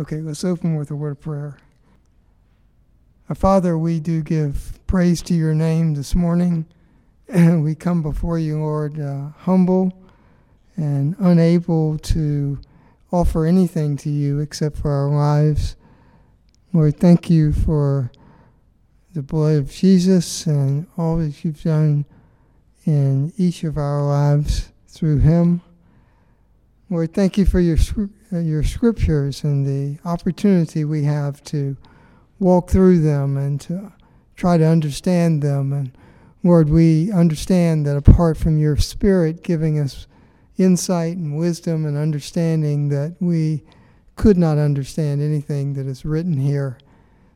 Okay, let's open with a word of prayer. Our Father, we do give praise to your name this morning. And we come before you, Lord, uh, humble and unable to offer anything to you except for our lives. Lord, thank you for the blood of Jesus and all that you've done in each of our lives through him. Lord, thank you for your, uh, your scriptures and the opportunity we have to walk through them and to try to understand them. And Lord, we understand that apart from your Spirit giving us insight and wisdom and understanding, that we could not understand anything that is written here.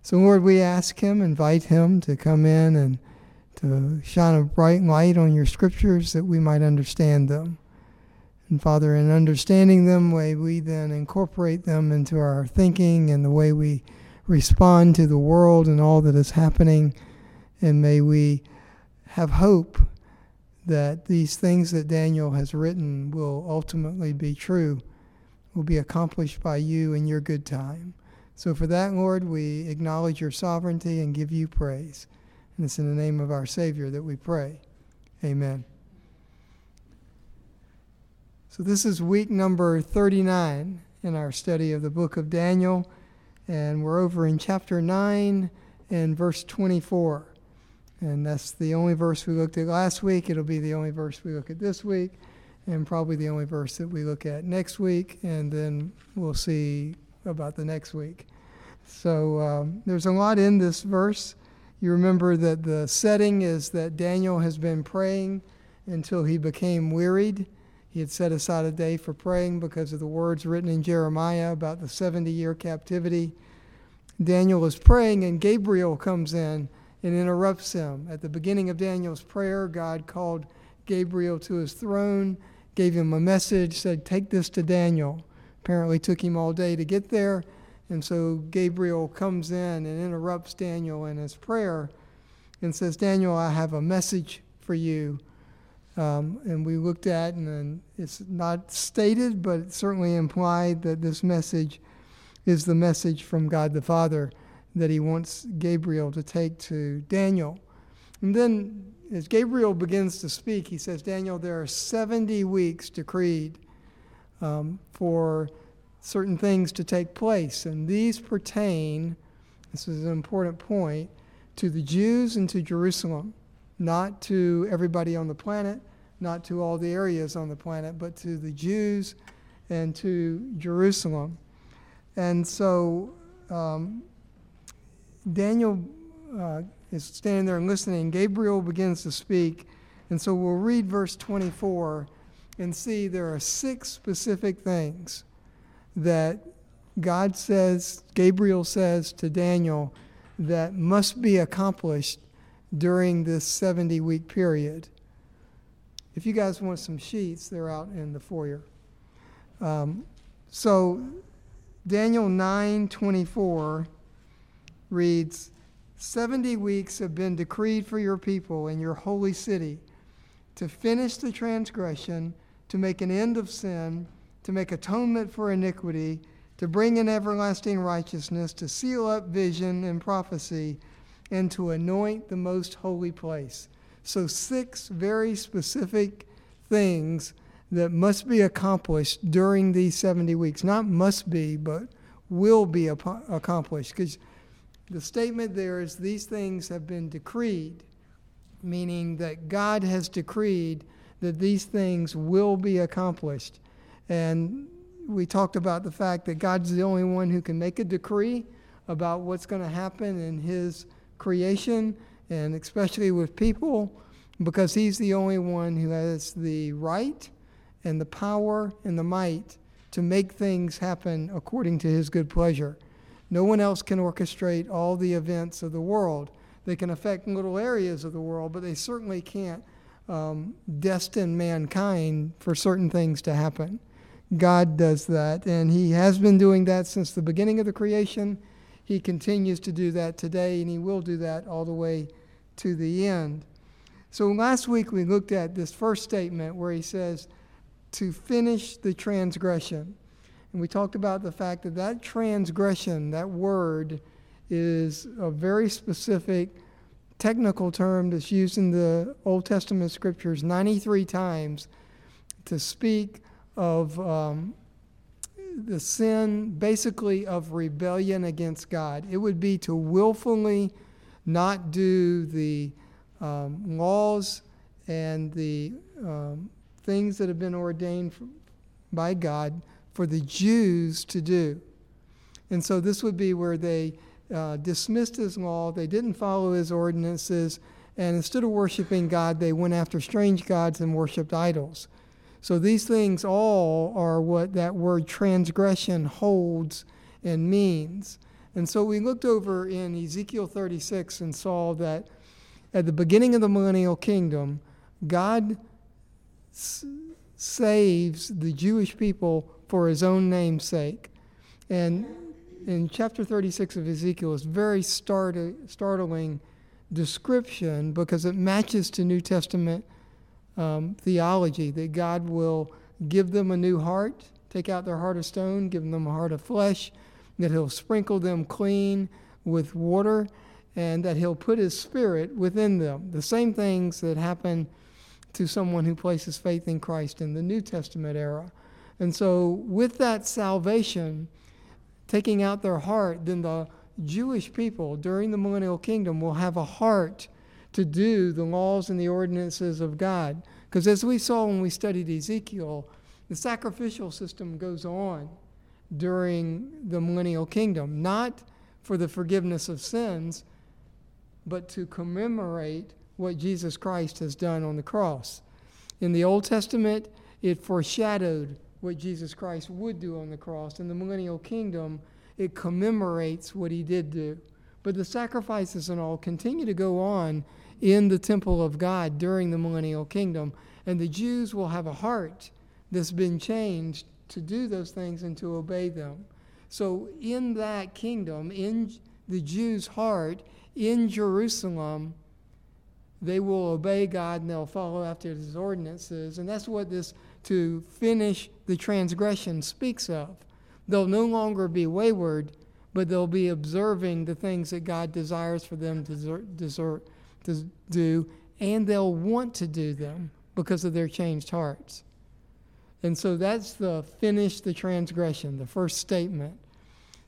So, Lord, we ask Him, invite Him to come in and to shine a bright light on your scriptures that we might understand them. And Father, in understanding them, may we then incorporate them into our thinking and the way we respond to the world and all that is happening. And may we have hope that these things that Daniel has written will ultimately be true, will be accomplished by you in your good time. So for that, Lord, we acknowledge your sovereignty and give you praise. And it's in the name of our Savior that we pray. Amen. So, this is week number 39 in our study of the book of Daniel, and we're over in chapter 9 and verse 24. And that's the only verse we looked at last week. It'll be the only verse we look at this week, and probably the only verse that we look at next week, and then we'll see about the next week. So, um, there's a lot in this verse. You remember that the setting is that Daniel has been praying until he became wearied he had set aside a day for praying because of the words written in Jeremiah about the 70 year captivity. Daniel is praying, and Gabriel comes in and interrupts him. At the beginning of Daniel's prayer, God called Gabriel to his throne, gave him a message, said, Take this to Daniel. Apparently, took him all day to get there. And so Gabriel comes in and interrupts Daniel in his prayer and says, Daniel, I have a message for you um, and we looked at, and it's not stated, but it's certainly implied that this message is the message from God the Father that he wants Gabriel to take to Daniel. And then, as Gabriel begins to speak, he says, Daniel, there are 70 weeks decreed um, for certain things to take place, and these pertain, this is an important point, to the Jews and to Jerusalem not to everybody on the planet, not to all the areas on the planet, but to the Jews and to Jerusalem. And so um, Daniel uh, is standing there and listening. Gabriel begins to speak. And so we'll read verse 24 and see there are six specific things that God says, Gabriel says to Daniel, that must be accomplished during this 70 week period. If you guys want some sheets, they're out in the foyer. Um, so Daniel 9:24 reads, 70 weeks have been decreed for your people in your holy city to finish the transgression, to make an end of sin, to make atonement for iniquity, to bring in everlasting righteousness, to seal up vision and prophecy and to anoint the most holy place. So, six very specific things that must be accomplished during these 70 weeks. Not must be, but will be accomplished. Because the statement there is these things have been decreed, meaning that God has decreed that these things will be accomplished. And we talked about the fact that God's the only one who can make a decree about what's going to happen in His creation and especially with people because he's the only one who has the right and the power and the might to make things happen according to his good pleasure. No one else can orchestrate all the events of the world. They can affect little areas of the world, but they certainly can't um, destine mankind for certain things to happen. God does that, and He has been doing that since the beginning of the creation he continues to do that today, and He will do that all the way to the end. So last week we looked at this first statement where He says, to finish the transgression. And we talked about the fact that that transgression, that word, is a very specific technical term that's used in the Old Testament scriptures 93 times to speak of um, the sin basically of rebellion against God. It would be to willfully not do the um, laws and the um, things that have been ordained by God for the Jews to do. And so this would be where they uh, dismissed his law, they didn't follow his ordinances, and instead of worshiping God, they went after strange gods and worshiped idols. So these things all are what that word transgression holds and means. And so we looked over in Ezekiel 36 and saw that at the beginning of the millennial kingdom, God s- saves the Jewish people for his own name's sake. And in chapter 36 of Ezekiel is very start- startling description because it matches to New Testament um, theology that God will give them a new heart, take out their heart of stone, give them a heart of flesh, that He'll sprinkle them clean with water, and that He'll put His Spirit within them. The same things that happen to someone who places faith in Christ in the New Testament era. And so, with that salvation, taking out their heart, then the Jewish people during the millennial kingdom will have a heart to do the laws and the ordinances of God. Because as we saw when we studied Ezekiel, the sacrificial system goes on during the millennial kingdom, not for the forgiveness of sins, but to commemorate what Jesus Christ has done on the cross. In the Old Testament, it foreshadowed what Jesus Christ would do on the cross. In the millennial kingdom, it commemorates what he did do. But the sacrifices and all continue to go on in the temple of God during the millennial kingdom. And the Jews will have a heart that's been changed to do those things and to obey them. So, in that kingdom, in the Jews' heart, in Jerusalem, they will obey God and they'll follow after his ordinances. And that's what this to finish the transgression speaks of. They'll no longer be wayward, but they'll be observing the things that God desires for them to, desert, to do, and they'll want to do them because of their changed hearts. And so that's the finish the transgression, the first statement.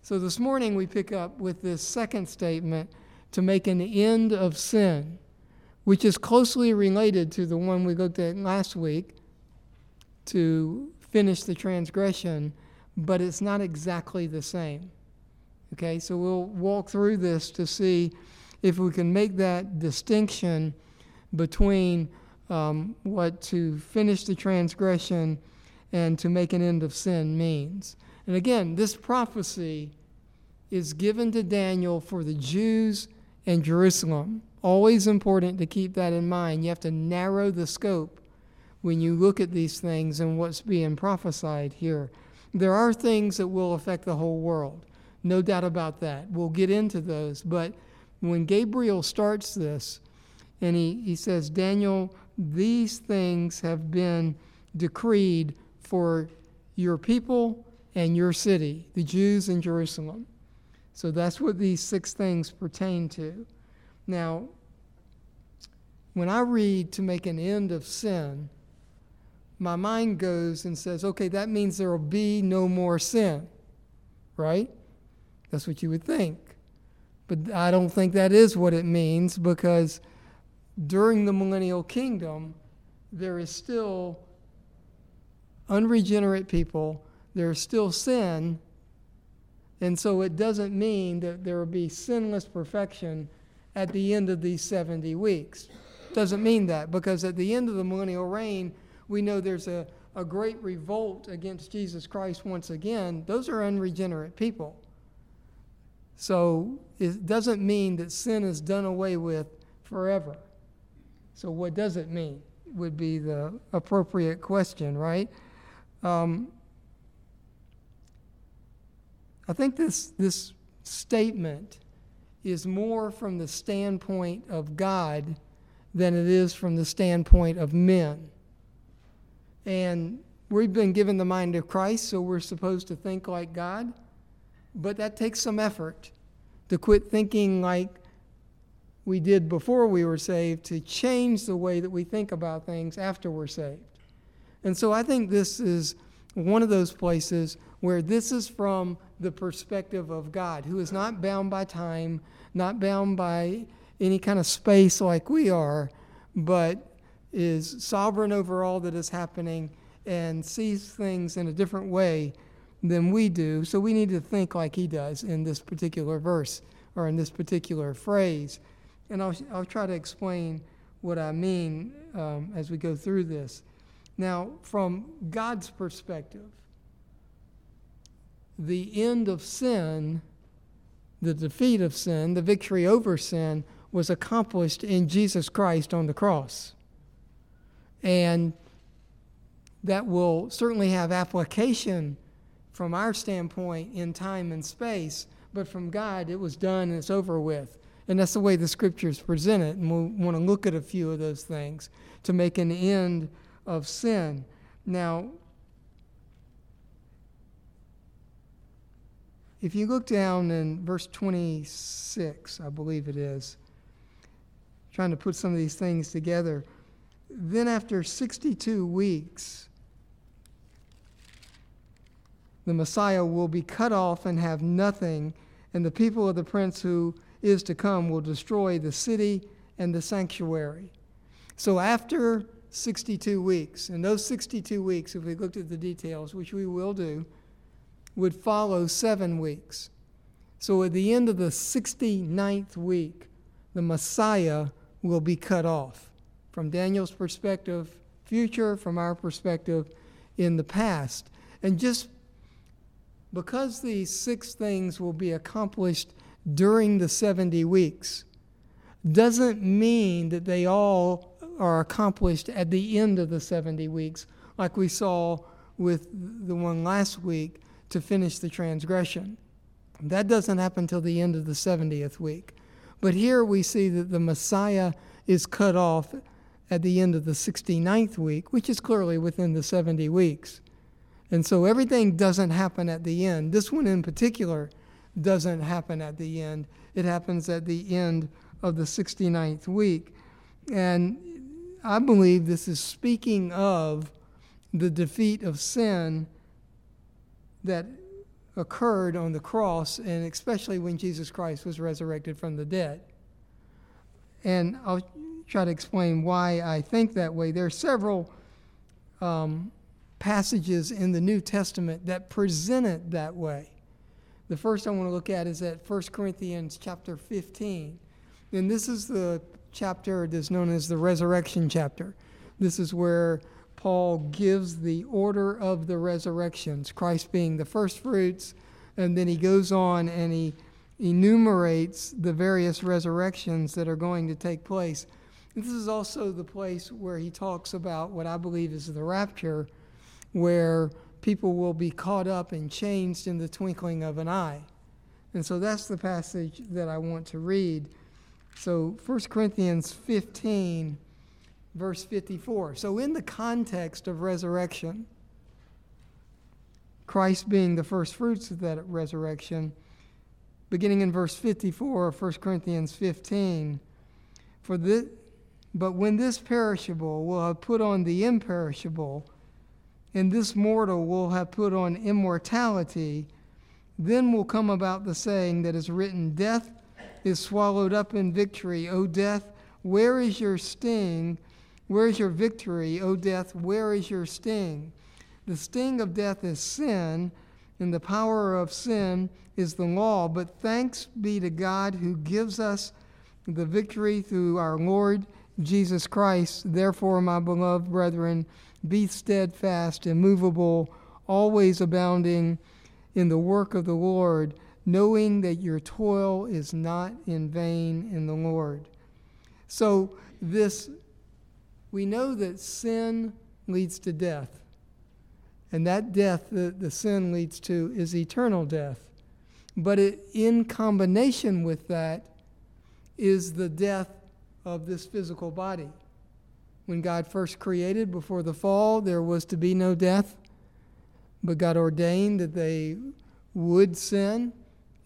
So this morning we pick up with this second statement to make an end of sin, which is closely related to the one we looked at last week to finish the transgression, but it's not exactly the same. Okay, so we'll walk through this to see if we can make that distinction between um, what to finish the transgression and to make an end of sin means. And again, this prophecy is given to Daniel for the Jews and Jerusalem. Always important to keep that in mind. You have to narrow the scope when you look at these things and what's being prophesied here. There are things that will affect the whole world, no doubt about that. We'll get into those. But when Gabriel starts this, and he, he says, Daniel, these things have been decreed for your people and your city, the Jews in Jerusalem. So that's what these six things pertain to. Now, when I read to make an end of sin, my mind goes and says, okay, that means there will be no more sin, right? That's what you would think. But I don't think that is what it means because during the millennial kingdom, there is still unregenerate people, there is still sin, and so it doesn't mean that there will be sinless perfection at the end of these 70 weeks. Doesn't mean that because at the end of the millennial reign, we know there's a, a great revolt against Jesus Christ once again. Those are unregenerate people. So it doesn't mean that sin is done away with forever. So, what does it mean? Would be the appropriate question, right? Um, I think this, this statement is more from the standpoint of God than it is from the standpoint of men. And we've been given the mind of Christ, so we're supposed to think like God. But that takes some effort to quit thinking like we did before we were saved, to change the way that we think about things after we're saved. And so I think this is one of those places where this is from the perspective of God, who is not bound by time, not bound by any kind of space like we are, but is sovereign over all that is happening and sees things in a different way than we do. So we need to think like he does in this particular verse or in this particular phrase. And I'll, I'll try to explain what I mean um, as we go through this. Now, from God's perspective, the end of sin, the defeat of sin, the victory over sin, was accomplished in Jesus Christ on the cross. And that will certainly have application from our standpoint in time and space, but from God, it was done and it's over with. And that's the way the scriptures present it. And we want to look at a few of those things to make an end of sin. Now, if you look down in verse 26, I believe it is, trying to put some of these things together, then after 62 weeks, the Messiah will be cut off and have nothing, and the people of the prince who is to come will destroy the city and the sanctuary. So after 62 weeks, and those 62 weeks, if we looked at the details, which we will do, would follow seven weeks. So at the end of the 69th week, the Messiah will be cut off. From Daniel's perspective, future, from our perspective, in the past. And just because these six things will be accomplished during the 70 weeks doesn't mean that they all are accomplished at the end of the 70 weeks, like we saw with the one last week to finish the transgression. That doesn't happen until the end of the 70th week. But here we see that the Messiah is cut off at the end of the 69th week, which is clearly within the 70 weeks. And so everything doesn't happen at the end. This one in particular doesn't happen at the end, it happens at the end of the 69th week. And I believe this is speaking of the defeat of sin that occurred on the cross, and especially when Jesus Christ was resurrected from the dead. And I'll try to explain why I think that way. There are several um, passages in the New Testament that present it that way. The first I want to look at is at 1 Corinthians chapter 15. And this is the chapter that's known as the resurrection chapter. This is where Paul gives the order of the resurrections, Christ being the first fruits, and then he goes on and he enumerates the various resurrections that are going to take place. This is also the place where he talks about what I believe is the rapture, where people will be caught up and changed in the twinkling of an eye. And so that's the passage that I want to read. So 1 Corinthians 15, verse 54. So, in the context of resurrection, Christ being the first fruits of that resurrection, beginning in verse 54 of 1 Corinthians 15, for this, but when this perishable will have put on the imperishable, and this mortal will have put on immortality, then will come about the saying that is written Death is swallowed up in victory. O death, where is your sting? Where is your victory? O death, where is your sting? The sting of death is sin, and the power of sin is the law. But thanks be to God who gives us the victory through our Lord Jesus Christ. Therefore, my beloved brethren, be steadfast, immovable, always abounding in the work of the Lord, knowing that your toil is not in vain in the Lord. So, this, we know that sin leads to death. And that death that the sin leads to is eternal death. But it, in combination with that is the death of this physical body. When God first created before the fall, there was to be no death, but God ordained that they would sin,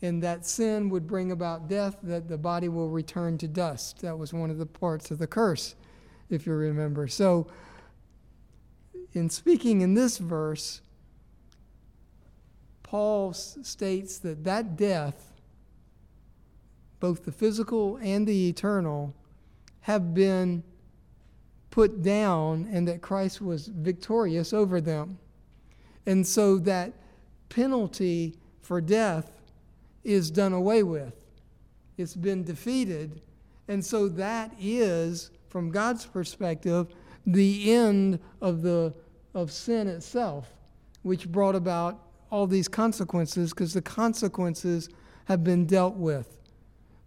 and that sin would bring about death, that the body will return to dust. That was one of the parts of the curse, if you remember. So, in speaking in this verse, Paul states that that death, both the physical and the eternal, have been put down and that Christ was victorious over them. And so that penalty for death is done away with. It's been defeated. And so that is, from God's perspective, the end of, the, of sin itself, which brought about all these consequences because the consequences have been dealt with.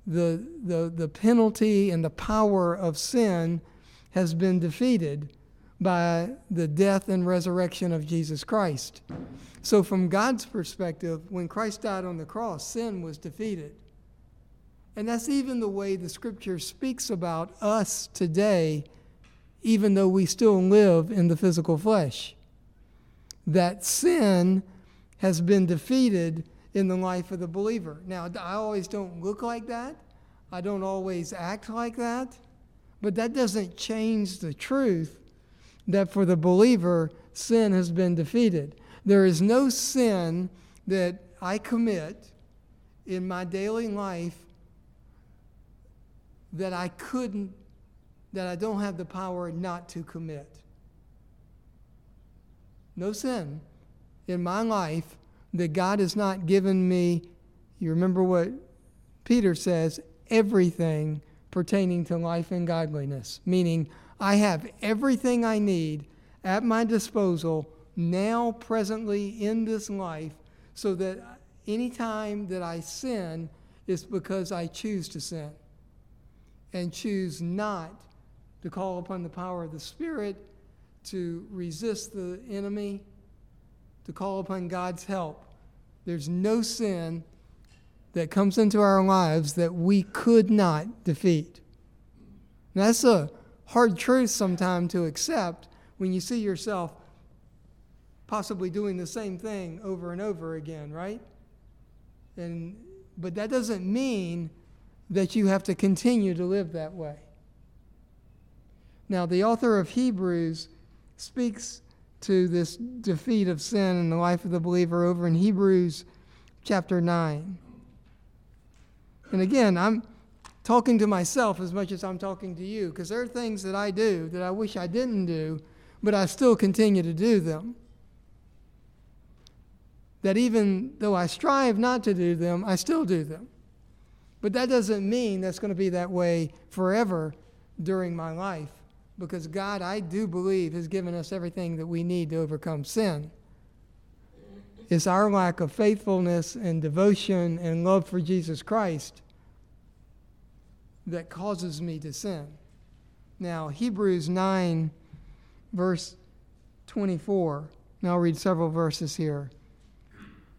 The, the, the penalty and the power of sin has been defeated by the death and resurrection of Jesus Christ. So, from God's perspective, when Christ died on the cross, sin was defeated. And that's even the way the scripture speaks about us today, even though we still live in the physical flesh. That sin has been defeated in the life of the believer. Now, I always don't look like that, I don't always act like that, but that doesn't change the truth that for the believer, sin has been defeated. There is no sin that I commit in my daily life that I couldn't, that I don't have the power not to commit. No sin in my life that God has not given me, you remember what Peter says, everything pertaining to life and godliness, meaning I have everything I need at my disposal now, presently in this life, so that anytime that I sin, it's because I choose to sin and choose not to call upon the power of the Spirit to resist the enemy to call upon God's help. There's no sin that comes into our lives that we could not defeat. Now, that's a hard truth sometimes to accept when you see yourself possibly doing the same thing over and over again, right? And, but that doesn't mean that you have to continue to live that way. Now, the author of Hebrews speaks to this defeat of sin in the life of the believer over in Hebrews chapter 9. And again, I'm talking to myself as much as I'm talking to you because there are things that I do that I wish I didn't do, but I still continue to do them. That even though I strive not to do them, I still do them. But that doesn't mean that's going to be that way forever during my life because God, I do believe, has given us everything that we need to overcome sin. It's our lack of faithfulness and devotion and love for Jesus Christ that causes me to sin. Now, Hebrews 9, verse 24. Now, I'll read several verses here.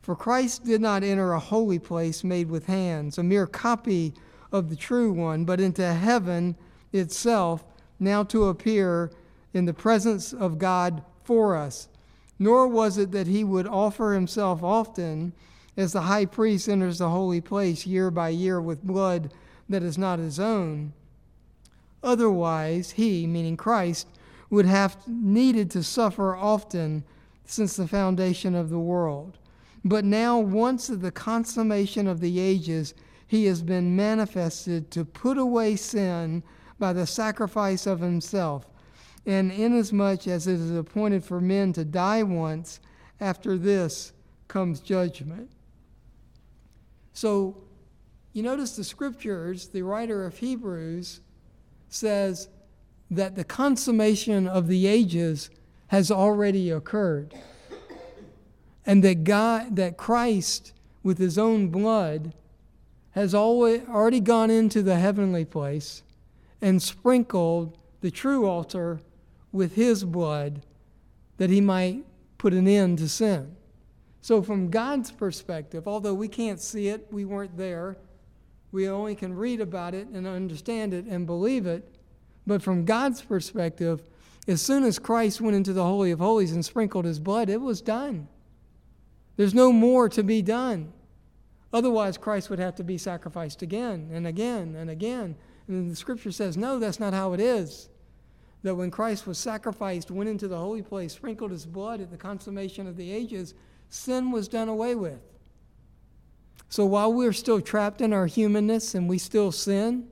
For Christ did not enter a holy place made with hands, a mere copy of the true one, but into heaven itself now to appear in the presence of God for us. Nor was it that he would offer himself often, as the high priest enters the holy place year by year with blood that is not his own. Otherwise, he, meaning Christ, would have needed to suffer often since the foundation of the world. But now, once at the consummation of the ages, he has been manifested to put away sin by the sacrifice of himself. And inasmuch as it is appointed for men to die once, after this comes judgment. So, you notice the scriptures, the writer of Hebrews says that the consummation of the ages has already occurred. And that God, that Christ, with his own blood, has already gone into the heavenly place and sprinkled the true altar with his blood that he might put an end to sin. So, from God's perspective, although we can't see it, we weren't there, we only can read about it and understand it and believe it. But from God's perspective, as soon as Christ went into the Holy of Holies and sprinkled his blood, it was done. There's no more to be done. Otherwise, Christ would have to be sacrificed again and again and again. And the scripture says, no, that's not how it is. That when Christ was sacrificed, went into the holy place, sprinkled his blood at the consummation of the ages, sin was done away with. So while we're still trapped in our humanness and we still sin,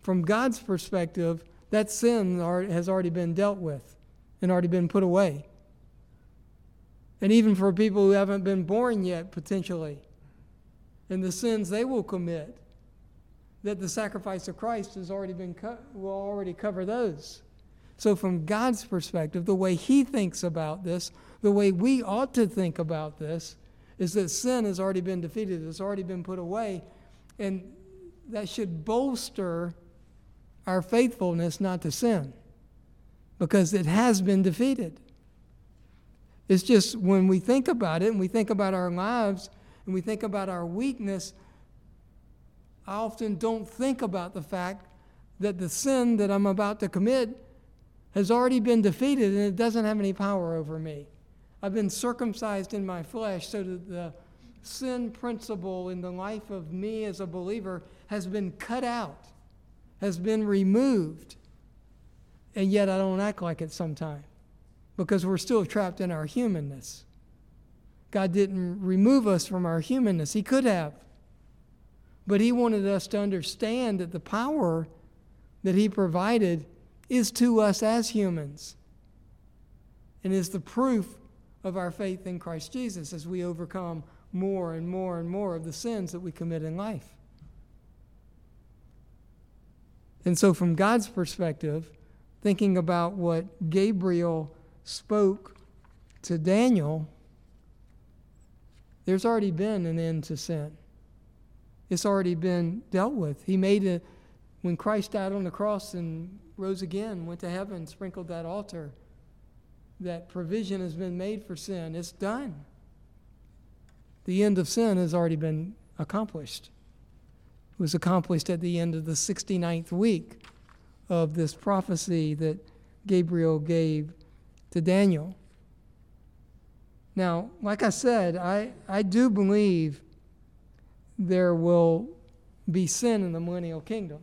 from God's perspective, that sin has already been dealt with and already been put away. And even for people who haven't been born yet, potentially, and the sins they will commit, that the sacrifice of Christ has already been co- will already cover those. So, from God's perspective, the way He thinks about this, the way we ought to think about this, is that sin has already been defeated, it's already been put away, and that should bolster our faithfulness not to sin because it has been defeated. It's just when we think about it and we think about our lives and we think about our weakness, I often don't think about the fact that the sin that I'm about to commit has already been defeated and it doesn't have any power over me. I've been circumcised in my flesh so that the sin principle in the life of me as a believer has been cut out, has been removed. And yet I don't act like it sometimes because we're still trapped in our humanness. God didn't remove us from our humanness, He could have. But He wanted us to understand that the power that He provided is to us as humans and is the proof of our faith in Christ Jesus as we overcome more and more and more of the sins that we commit in life. And so, from God's perspective, thinking about what Gabriel spoke to Daniel, there's already been an end to sin. It's already been dealt with. He made it when Christ died on the cross and rose again, went to heaven, sprinkled that altar. That provision has been made for sin. It's done. The end of sin has already been accomplished. It was accomplished at the end of the 69th week of this prophecy that Gabriel gave to Daniel. Now, like I said, I, I do believe there will be sin in the millennial kingdom.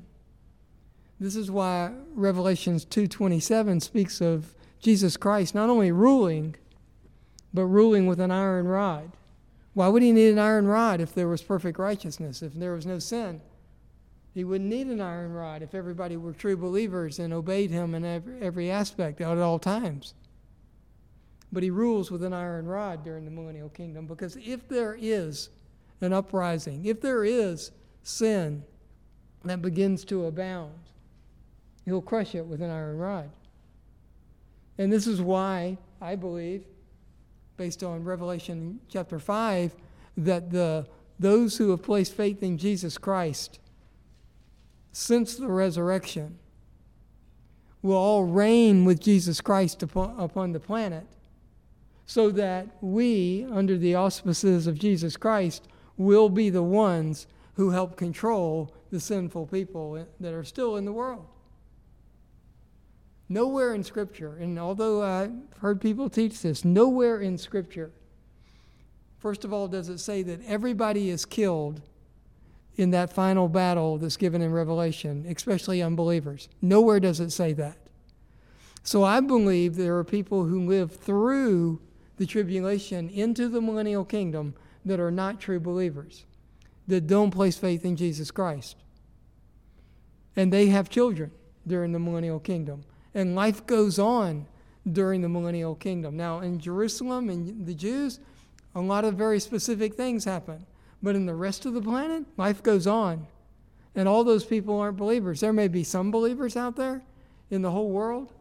This is why Revelations 2:27 speaks of Jesus Christ not only ruling but ruling with an iron rod. Why would he need an iron rod if there was perfect righteousness, if there was no sin? He wouldn't need an iron rod if everybody were true believers and obeyed him in every, every aspect at all times but he rules with an iron rod during the millennial kingdom because if there is an uprising, if there is sin that begins to abound, he'll crush it with an iron rod. And this is why I believe, based on Revelation chapter 5, that the, those who have placed faith in Jesus Christ since the resurrection will all reign with Jesus Christ upon, upon the planet so that we, under the auspices of Jesus Christ, will be the ones who help control the sinful people that are still in the world. Nowhere in Scripture, and although I've heard people teach this, nowhere in Scripture, first of all, does it say that everybody is killed in that final battle that's given in Revelation, especially unbelievers. Nowhere does it say that. So I believe there are people who live through the tribulation into the millennial kingdom that are not true believers, that don't place faith in Jesus Christ. And they have children during the millennial kingdom. And life goes on during the millennial kingdom. Now, in Jerusalem and the Jews, a lot of very specific things happen. But in the rest of the planet, life goes on. And all those people aren't believers. There may be some believers out there in the whole world.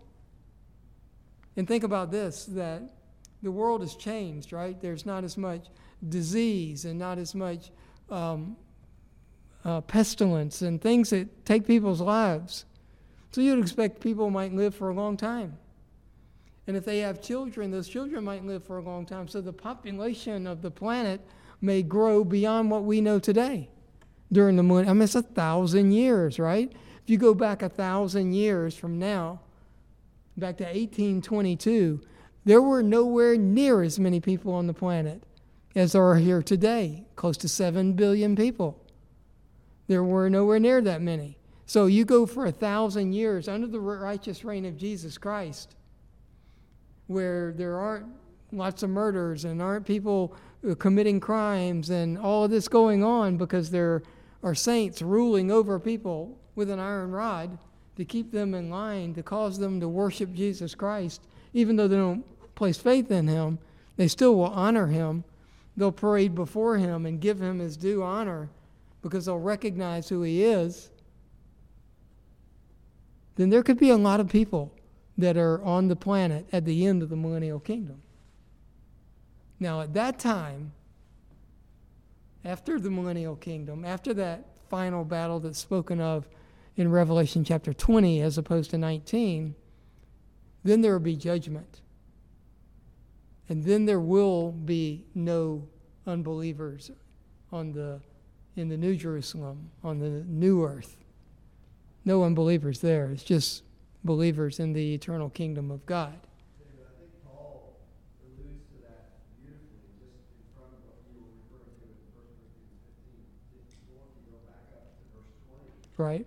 And think about this that the world has changed, right? There's not as much disease and not as much um, uh, pestilence and things that take people's lives. So you'd expect people might live for a long time. And if they have children, those children might live for a long time. So the population of the planet may grow beyond what we know today during the moon. I mean, it's a thousand years, right? If you go back a thousand years from now, back to 1822, there were nowhere near as many people on the planet as are here today, close to 7 billion people. There were nowhere near that many. So you go for a thousand years under the righteous reign of Jesus Christ, where there aren't lots of murders and aren't people uh, committing crimes and all of this going on because there are saints ruling over people with an iron rod to keep them in line, to cause them to worship Jesus Christ, even though they don't place faith in him, they still will honor him. They'll parade before him and give him his due honor because they'll recognize who he is. Then there could be a lot of people that are on the planet at the end of the millennial kingdom. Now, at that time, after the millennial kingdom, after that final battle that's spoken of in Revelation chapter 20 as opposed to 19, then there will be judgment. And then there will be no unbelievers on the, in the New Jerusalem, on the new earth. No unbelievers there. It's just believers in the eternal kingdom of God. Right.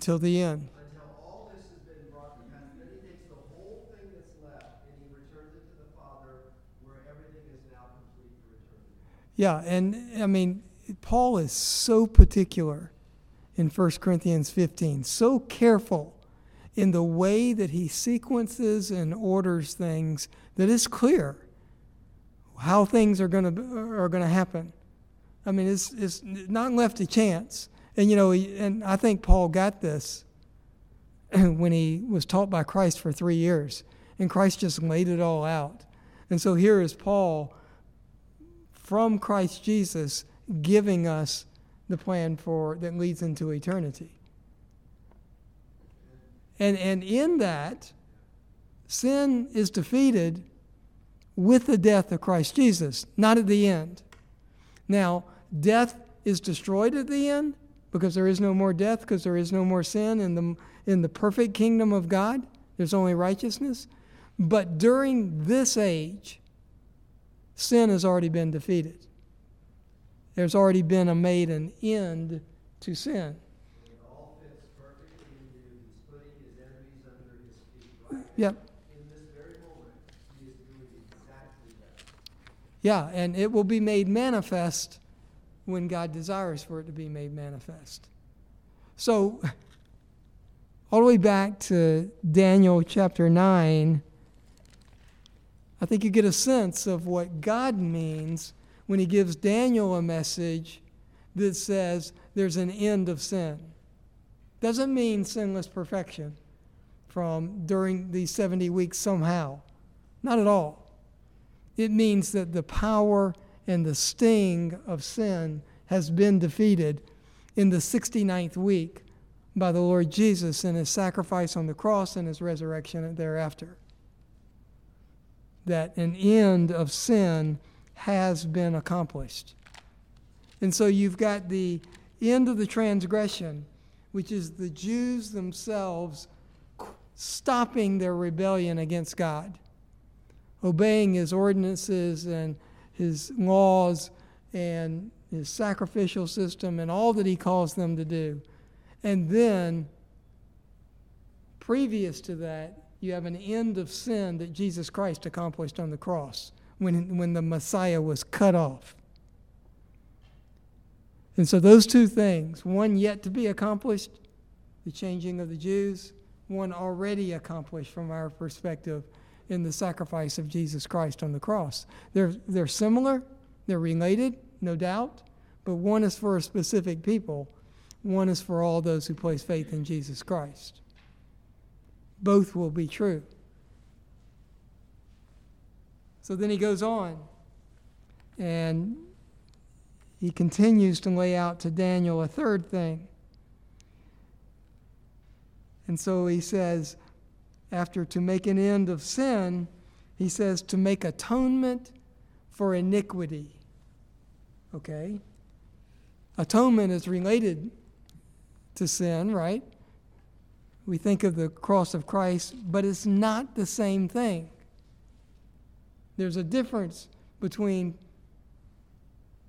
complete the end. Yeah, and I mean, Paul is so particular in 1 Corinthians 15, so careful in the way that he sequences and orders things that it's clear how things are going to are going to happen. I mean, it's, it's not left to chance. And you know, and I think Paul got this when he was taught by Christ for three years, and Christ just laid it all out. And so here is Paul from Christ Jesus giving us the plan for that leads into eternity. And and in that, sin is defeated with the death of Christ Jesus, not at the end. Now, death is destroyed at the end, because there is no more death, because there is no more sin in the, in the perfect kingdom of God. There's only righteousness. But during this age, sin has already been defeated. There's already been a made an end to sin. Yep. Yeah, and it will be made manifest when God desires for it to be made manifest. So, all the way back to Daniel chapter 9, I think you get a sense of what God means when he gives Daniel a message that says there's an end of sin. Doesn't mean sinless perfection from during these 70 weeks somehow. Not at all. It means that the power and the sting of sin has been defeated, in the 69th week by the Lord Jesus in his sacrifice on the cross and his resurrection thereafter. That an end of sin has been accomplished. And so you've got the end of the transgression, which is the Jews themselves stopping their rebellion against God, obeying his ordinances and his laws and his sacrificial system and all that he calls them to do. And then, previous to that, you have an end of sin that Jesus Christ accomplished on the cross when, when the Messiah was cut off. And so, those two things one yet to be accomplished, the changing of the Jews, one already accomplished from our perspective in the sacrifice of Jesus Christ on the cross. They're, they're similar, they're related, no doubt, but one is for a specific people, one is for all those who place faith in Jesus Christ. Both will be true. So then he goes on and he continues to lay out to Daniel a third thing. And so he says, after to make an end of sin, he says to make atonement for iniquity. Okay? Atonement is related to sin, right? We think of the cross of Christ, but it's not the same thing. There's a difference between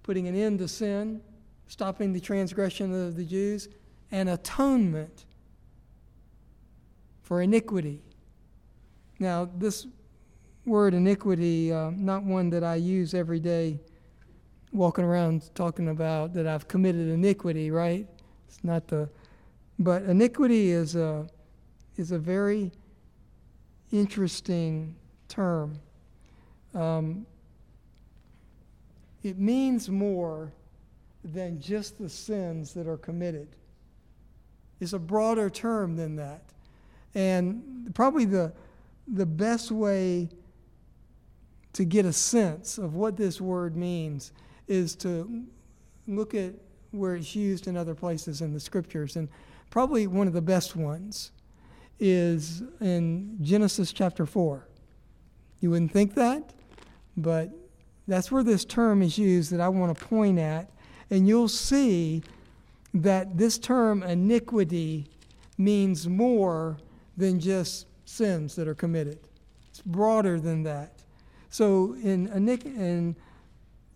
putting an end to sin, stopping the transgression of the Jews, and atonement for iniquity. Now, this word iniquity, uh, not one that I use every day, walking around talking about that I've committed iniquity, right? It's not the, but iniquity is a, is a very interesting term. Um, it means more than just the sins that are committed. It's a broader term than that. And probably the, the best way to get a sense of what this word means is to look at where it's used in other places in the scriptures. And probably one of the best ones is in Genesis chapter 4. You wouldn't think that, but that's where this term is used that I want to point at. And you'll see that this term iniquity means more than just sins that are committed. It's broader than that. So in, in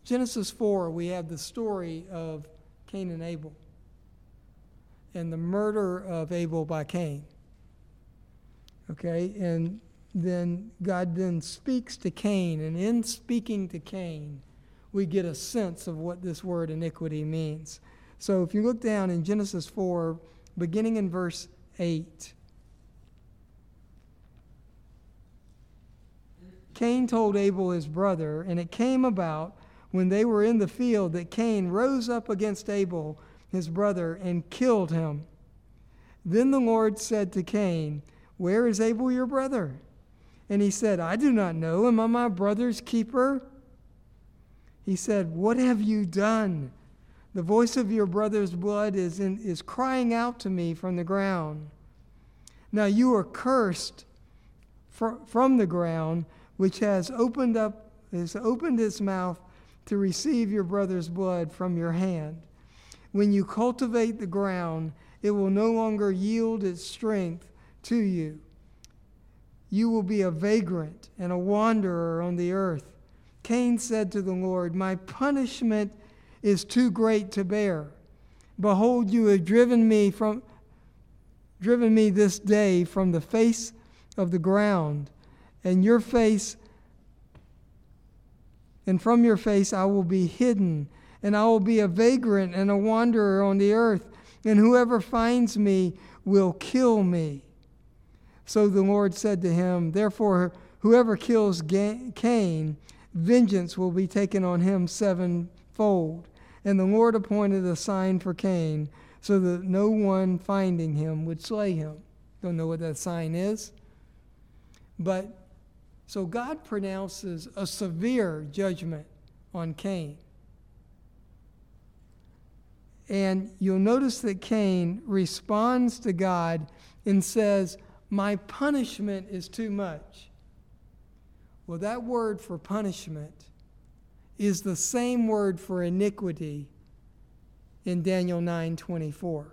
Genesis 4, we have the story of Cain and Abel and the murder of Abel by Cain. Okay, and then God then speaks to Cain, and in speaking to Cain, we get a sense of what this word iniquity means. So if you look down in Genesis 4, beginning in verse 8, Cain told Abel his brother, and it came about when they were in the field that Cain rose up against Abel, his brother, and killed him. Then the Lord said to Cain, Where is Abel your brother? And he said, I do not know. Am I my brother's keeper? He said, What have you done? The voice of your brother's blood is, in, is crying out to me from the ground. Now you are cursed fr- from the ground which has opened up has opened its mouth to receive your brother's blood from your hand. When you cultivate the ground, it will no longer yield its strength to you. You will be a vagrant and a wanderer on the earth. Cain said to the Lord, My punishment is too great to bear. Behold, you have driven me from driven me this day from the face of the ground and your face and from your face I will be hidden, and I will be a vagrant and a wanderer on the earth, and whoever finds me will kill me. So the Lord said to him, Therefore, whoever kills Cain, vengeance will be taken on him sevenfold. And the Lord appointed a sign for Cain, so that no one finding him would slay him. Don't know what that sign is. But so God pronounces a severe judgment on Cain. And you'll notice that Cain responds to God and says, My punishment is too much. Well, that word for punishment is the same word for iniquity in Daniel 9:24.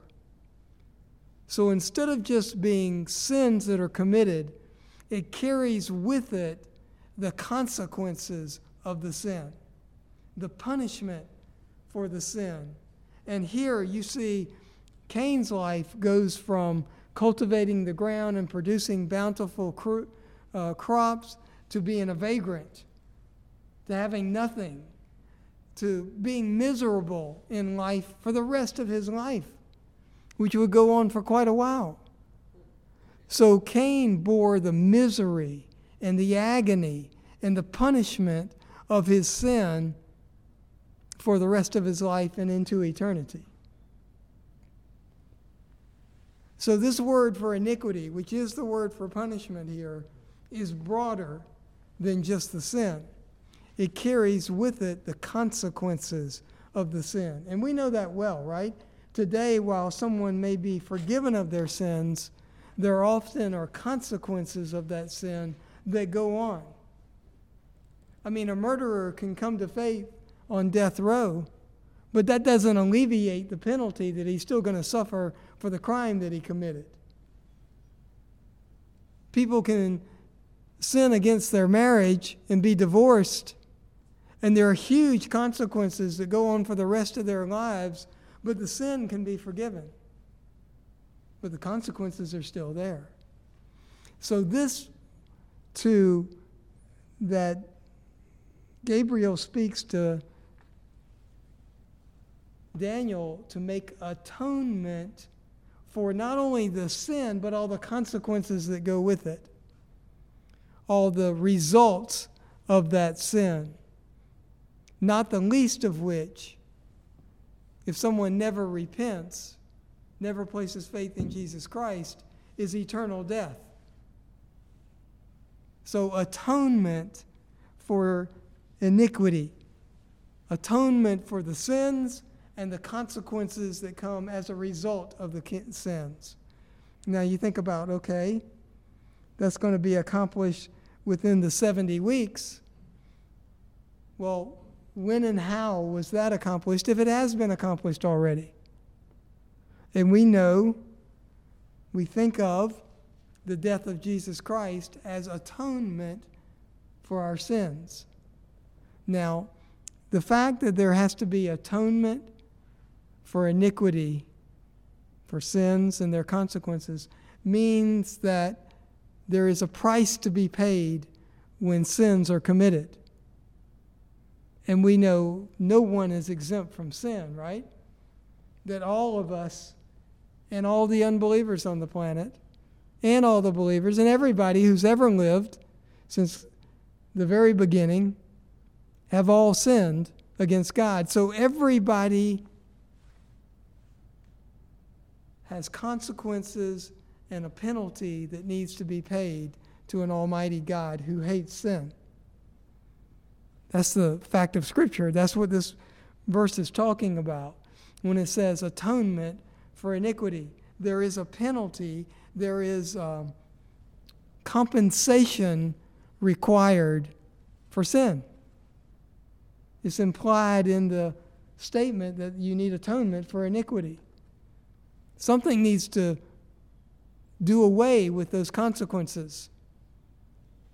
So instead of just being sins that are committed, it carries with it the consequences of the sin, the punishment for the sin. And here you see Cain's life goes from cultivating the ground and producing bountiful uh, crops to being a vagrant, to having nothing, to being miserable in life for the rest of his life, which would go on for quite a while. So Cain bore the misery and the agony and the punishment of his sin for the rest of his life and into eternity. So, this word for iniquity, which is the word for punishment here, is broader than just the sin. It carries with it the consequences of the sin. And we know that well, right? Today, while someone may be forgiven of their sins, there often are consequences of that sin that go on. I mean, a murderer can come to faith on death row, but that doesn't alleviate the penalty that he's still going to suffer for the crime that he committed. People can sin against their marriage and be divorced, and there are huge consequences that go on for the rest of their lives, but the sin can be forgiven. But the consequences are still there. So, this too, that Gabriel speaks to Daniel to make atonement for not only the sin, but all the consequences that go with it, all the results of that sin. Not the least of which, if someone never repents, never places faith in Jesus Christ, is eternal death. So, atonement for iniquity, atonement for the sins and the consequences that come as a result of the sins. Now, you think about, okay, that's going to be accomplished within the 70 weeks. Well, when and how was that accomplished if it has been accomplished already? And we know, we think of the death of Jesus Christ as atonement for our sins. Now, the fact that there has to be atonement for iniquity, for sins and their consequences, means that there is a price to be paid when sins are committed. And we know no one is exempt from sin, right? That all of us and all the unbelievers on the planet and all the believers and everybody who's ever lived since the very beginning have all sinned against God. So everybody has consequences and a penalty that needs to be paid to an almighty God who hates sin. That's the fact of Scripture. That's what this verse is talking about when it says atonement for iniquity. There is a penalty, there is um, compensation required for sin. It's implied in the statement that you need atonement for iniquity. Something needs to do away with those consequences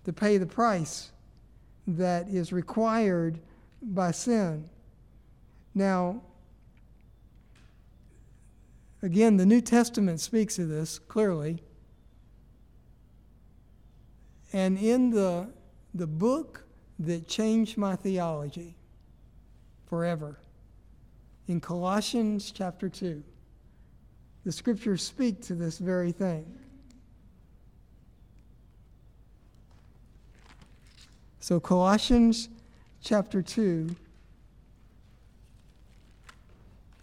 to pay the price that is required by sin. Now, again, the New Testament speaks of this clearly. And in the, the book that changed my theology forever, in Colossians chapter 2, the scriptures speak to this very thing. So, Colossians chapter 2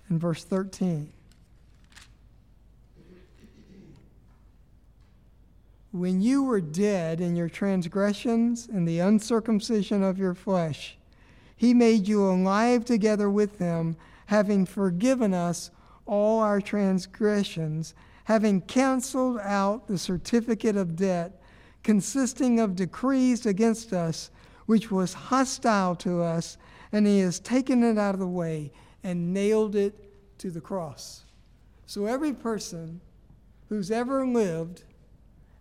and verse 13. When you were dead in your transgressions and the uncircumcision of your flesh, he made you alive together with him having forgiven us all our transgressions, having canceled out the certificate of debt consisting of decrees against us, which was hostile to us, and he has taken it out of the way and nailed it to the cross. So every person who's ever lived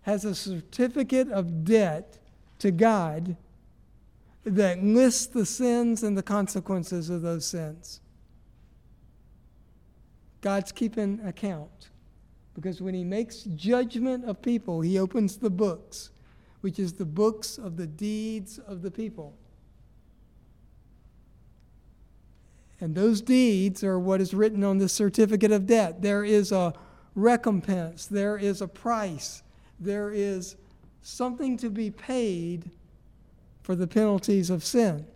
has a certificate of debt to God that lists the sins and the consequences of those sins. God's keeping account. Because when he makes judgment of people, he opens the books, which is the books of the deeds of the people. And those deeds are what is written on the certificate of debt. There is a recompense, there is a price, there is something to be paid for the penalties of sin.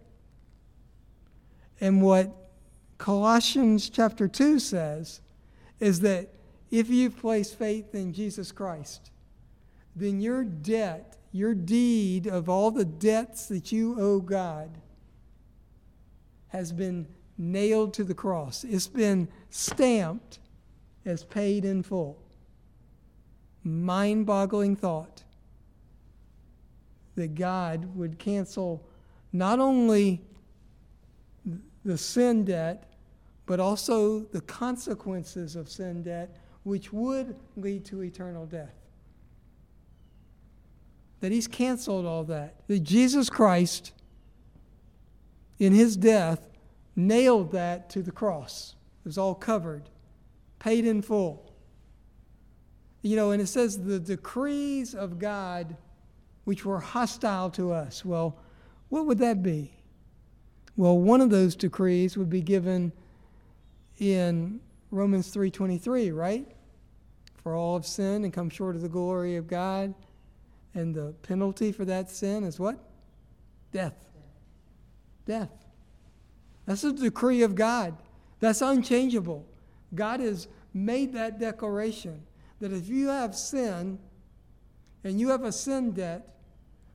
And what Colossians chapter 2 says is that if you've placed faith in Jesus Christ, then your debt, your deed of all the debts that you owe God, has been nailed to the cross. It's been stamped as paid in full. Mind boggling thought that God would cancel not only the sin debt, but also the consequences of sin debt, which would lead to eternal death. That He's canceled all that. That Jesus Christ, in His death, nailed that to the cross. It was all covered, paid in full. You know, and it says the decrees of God which were hostile to us. Well, what would that be? Well, one of those decrees would be given in Romans 3:23, right? For all have sinned and come short of the glory of God, and the penalty for that sin is what? Death. Death. That's a decree of God. That's unchangeable. God has made that declaration that if you have sin and you have a sin debt,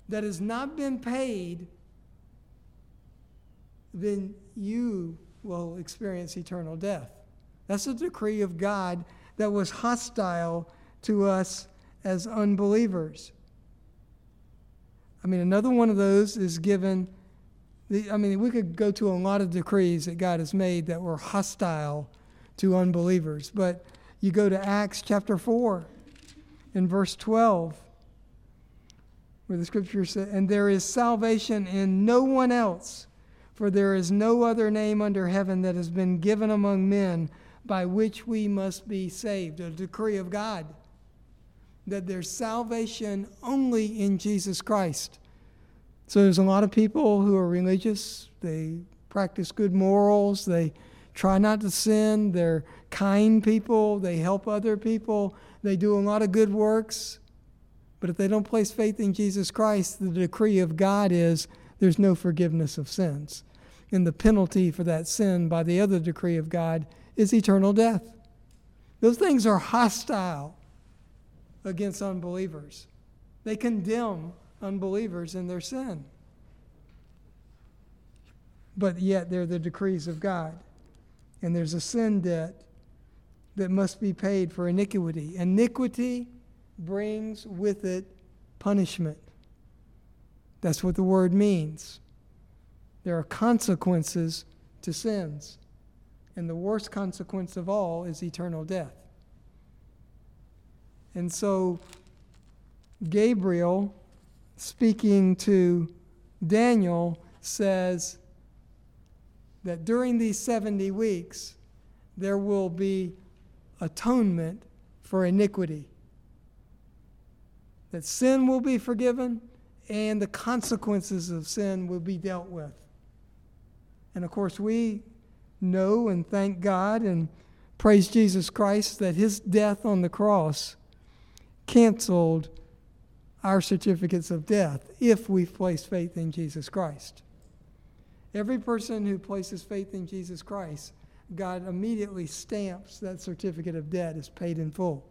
that has not been paid, then you will experience eternal death. That's a decree of God that was hostile to us as unbelievers. I mean, another one of those is given. The, I mean, we could go to a lot of decrees that God has made that were hostile to unbelievers. But you go to Acts chapter 4 in verse 12 where the scripture says, And there is salvation in no one else, for there is no other name under heaven that has been given among men by which we must be saved. A decree of God that there's salvation only in Jesus Christ. So there's a lot of people who are religious, they practice good morals, they try not to sin, they're kind people, they help other people, they do a lot of good works. But if they don't place faith in Jesus Christ, the decree of God is there's no forgiveness of sins. And the penalty for that sin by the other decree of God is eternal death. Those things are hostile against unbelievers. They condemn unbelievers in their sin. But yet they're the decrees of God. And there's a sin debt that must be paid for iniquity. Iniquity brings with it punishment. That's what the word means. There are consequences to sins. And the worst consequence of all is eternal death. And so, Gabriel, speaking to Daniel, says that during these 70 weeks, there will be atonement for iniquity that sin will be forgiven and the consequences of sin will be dealt with. And of course, we know and thank God and praise Jesus Christ that his death on the cross canceled our certificates of death if we've placed faith in Jesus Christ. Every person who places faith in Jesus Christ, God immediately stamps that certificate of debt as paid in full.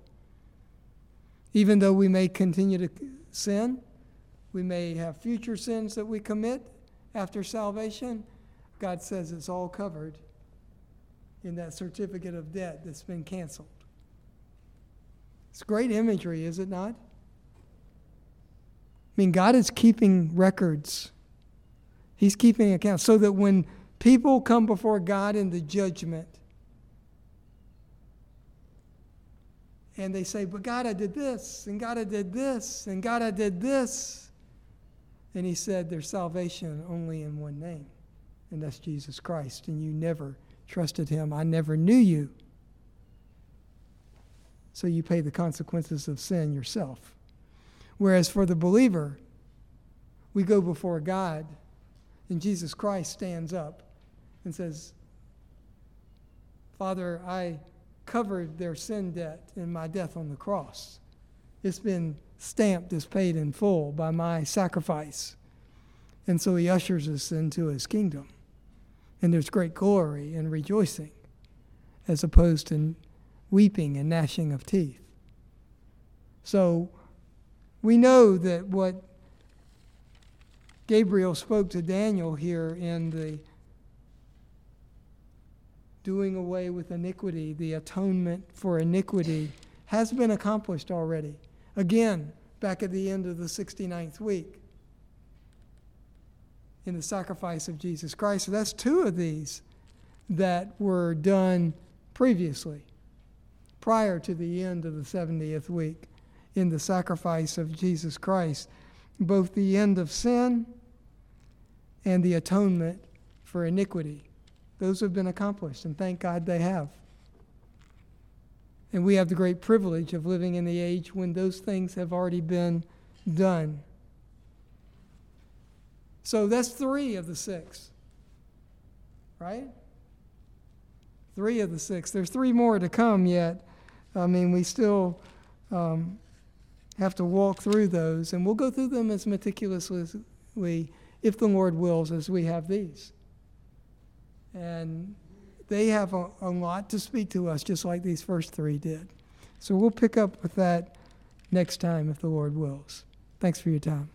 Even though we may continue to sin, we may have future sins that we commit after salvation, God says it's all covered in that certificate of debt that's been canceled. It's great imagery, is it not? I mean, God is keeping records. He's keeping account so that when people come before God in the judgment and they say, But God, I did this, and God, I did this, and God, I did this. And He said, There's salvation only in one name, and that's Jesus Christ. And you never trusted Him. I never knew you. So you pay the consequences of sin yourself. Whereas for the believer, we go before God, and Jesus Christ stands up and says, Father, I covered their sin debt in my death on the cross. It's been stamped as paid in full by my sacrifice. And so he ushers us into his kingdom. And there's great glory and rejoicing as opposed to weeping and gnashing of teeth. So we know that what Gabriel spoke to Daniel here in the doing away with iniquity, the atonement for iniquity, has been accomplished already. Again, back at the end of the 69th week in the sacrifice of Jesus Christ. So that's two of these that were done previously, prior to the end of the 70th week, in the sacrifice of Jesus Christ. Both the end of sin and the atonement for iniquity. Those have been accomplished, and thank God they have. And we have the great privilege of living in the age when those things have already been done. So that's three of the six, right? Three of the six. There's three more to come yet. I mean, we still um, have to walk through those, and we'll go through them as meticulously, if the Lord wills, as we have these. And they have a, a lot to speak to us, just like these first three did. So we'll pick up with that next time if the Lord wills. Thanks for your time.